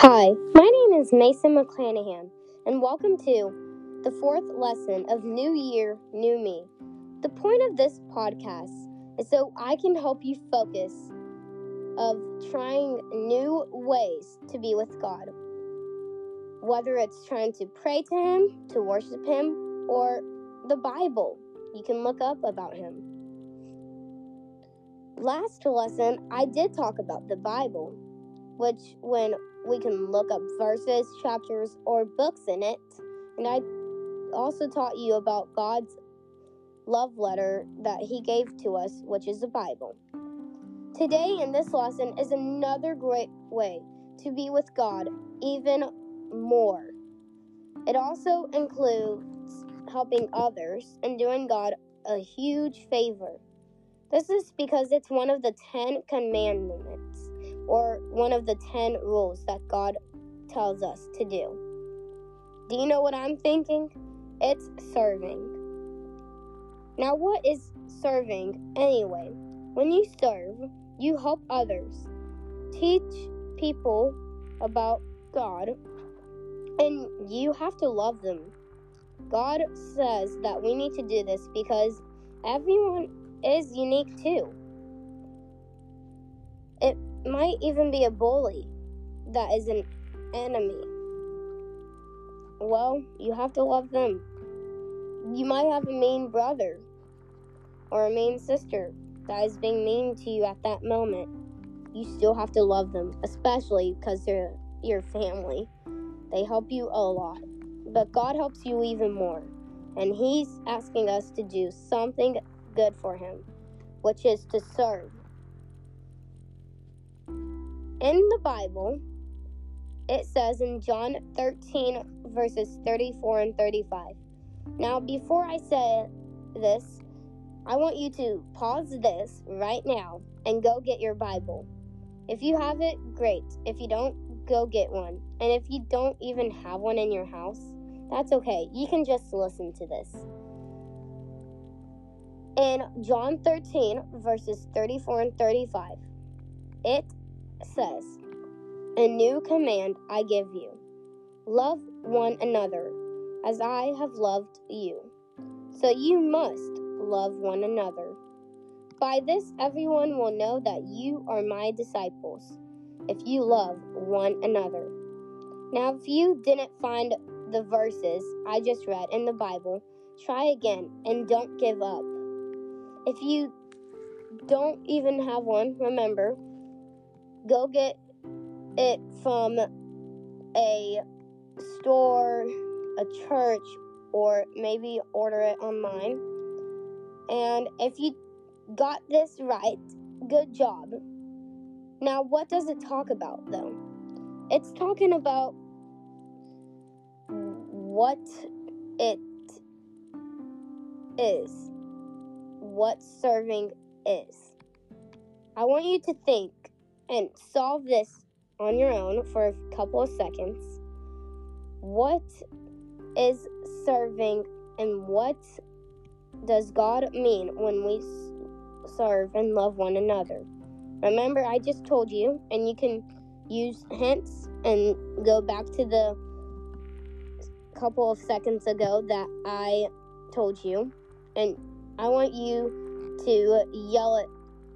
Hi, my name is Mason McClanahan, and welcome to the fourth lesson of New Year, New Me. The point of this podcast is so I can help you focus of trying new ways to be with God. Whether it's trying to pray to Him, to worship Him, or the Bible, you can look up about Him. Last lesson, I did talk about the Bible, which when we can look up verses, chapters, or books in it. And I also taught you about God's love letter that He gave to us, which is the Bible. Today, in this lesson, is another great way to be with God even more. It also includes helping others and doing God a huge favor. This is because it's one of the Ten Commandments, or one of the ten rules that God tells us to do. Do you know what I'm thinking? It's serving. Now, what is serving anyway? When you serve, you help others, teach people about God, and you have to love them. God says that we need to do this because everyone is unique too. Might even be a bully that is an enemy. Well, you have to love them. You might have a mean brother or a mean sister that is being mean to you at that moment. You still have to love them, especially because they're your family. They help you a lot. But God helps you even more. And He's asking us to do something good for him, which is to serve. In the Bible, it says in John 13, verses 34 and 35. Now, before I say this, I want you to pause this right now and go get your Bible. If you have it, great. If you don't, go get one. And if you don't even have one in your house, that's okay. You can just listen to this. In John 13, verses 34 and 35, it says, A new command I give you love one another as I have loved you. So you must love one another. By this, everyone will know that you are my disciples if you love one another. Now, if you didn't find the verses I just read in the Bible, try again and don't give up. If you don't even have one, remember, go get it from a store, a church, or maybe order it online. And if you got this right, good job. Now, what does it talk about though? It's talking about what it is what serving is. I want you to think and solve this on your own for a couple of seconds. What is serving and what does God mean when we serve and love one another? Remember, I just told you, and you can use hints and go back to the couple of seconds ago that I told you, and I want you to yell it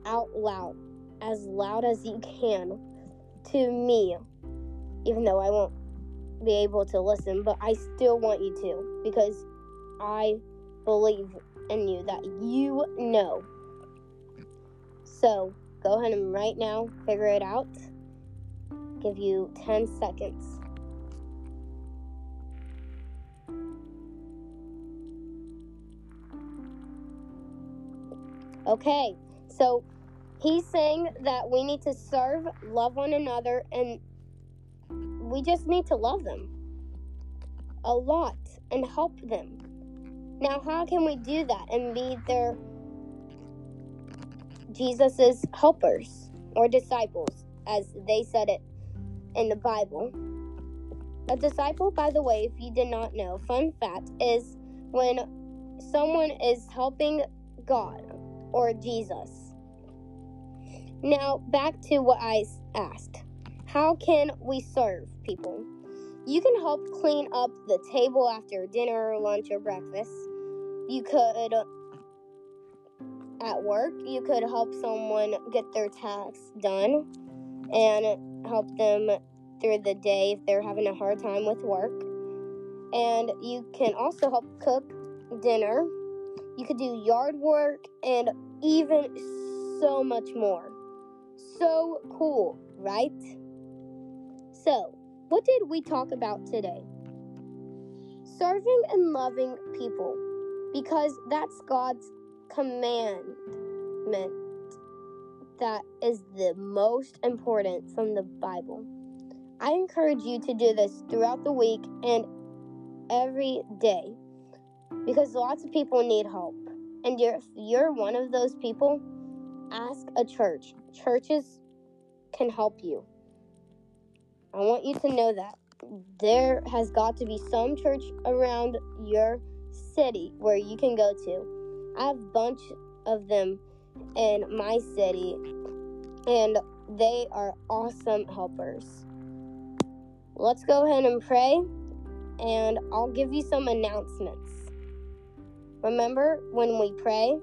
out loud, as loud as you can, to me, even though I won't be able to listen, but I still want you to because I believe in you that you know. So go ahead and right now figure it out. Give you 10 seconds. Okay, so he's saying that we need to serve, love one another, and we just need to love them a lot and help them. Now, how can we do that and be their Jesus's helpers or disciples, as they said it in the Bible? A disciple, by the way, if you did not know, fun fact is when someone is helping God or Jesus. Now, back to what I asked. how can we serve people? You can help clean up the table after dinner, lunch, or breakfast. You could, uh, at work, you could help someone get their tasks done and help them through the day if they're having a hard time with work. And you can also help cook dinner. You could do yard work and even so much more. So cool, right? So, what did we talk about today? Serving and loving people because that's God's commandment that is the most important from the Bible. I encourage you to do this throughout the week and every day because lots of people need help. And if you're one of those people, ask a church. Churches can help you. I want you to know that there has got to be some church around your city where you can go to. I have a bunch of them in my city, and they are awesome helpers. Let's go ahead and pray, and I'll give you some announcements. Remember, when we pray,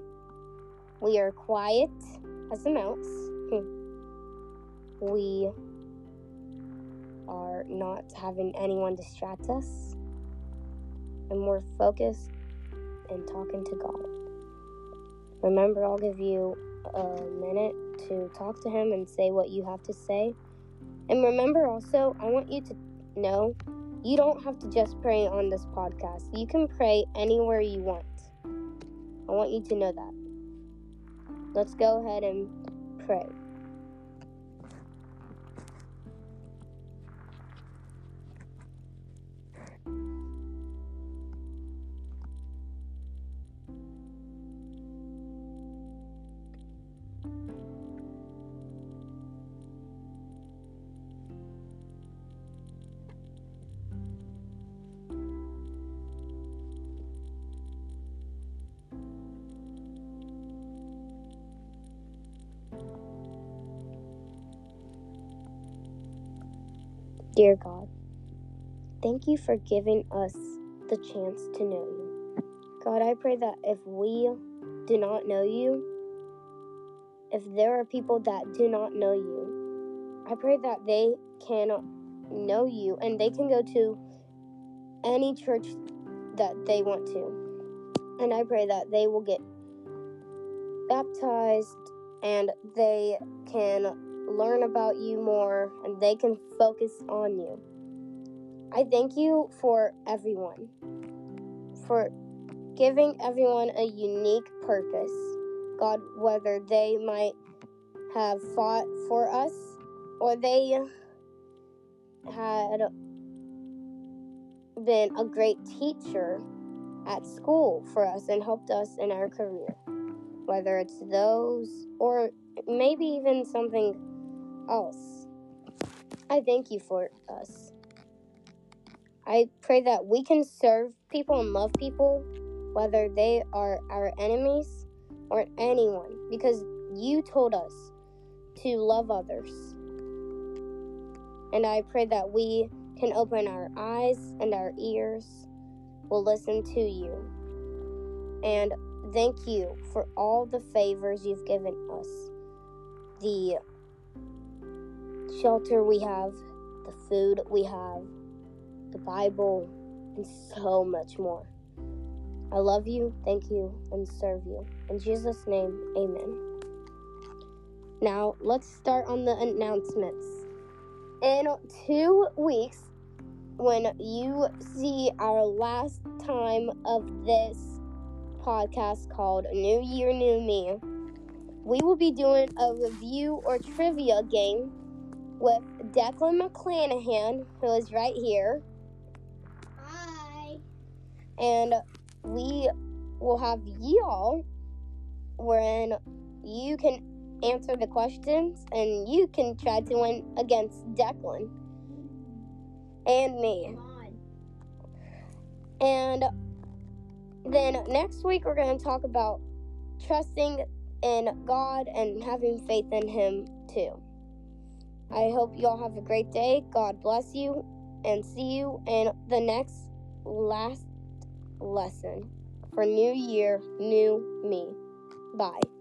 we are quiet as a mouse. Hmm. we are not having anyone distract us, and we're focused and talking to God. Remember, I'll give you a minute to talk to Him and say what you have to say. And remember also, I want you to know you don't have to just pray on this podcast, you can pray anywhere you want. I want you to know that. Let's go ahead and pray. Dear God, thank you for giving us the chance to know you. God, I pray that if we do not know you, if there are people that do not know you, I pray that they can know you and they can go to any church that they want to. And I pray that they will get baptized and they can learn about you more and they can focus on you. I thank you for everyone, for giving everyone a unique purpose. God, whether they might have fought for us or they had been a great teacher at school for us and helped us in our career. Whether it's those or maybe even something else. I thank you for us. I pray that we can serve people and love people, whether they are our enemies or anyone, because you told us to love others. And I pray that we can open our eyes and our ears, will listen to you. And thank you for all the favors you've given us. The shelter we have, the food we have, the Bible, and so much more. I love you, thank you, and serve you. In Jesus' name, amen. Now, let's start on the announcements. In two weeks, when you see our last time of this podcast called New Year, New Me, we will be doing a review or trivia game with Declan McClanahan, who is right here. Hi. And we will have y'all wherein you can answer the questions and you can try to win against Declan and me. And then next week we're going to talk about trusting in God and having faith in Him too. I hope you all have a great day. God bless you, and see you in the next last lesson for New Year, New Me. Bye.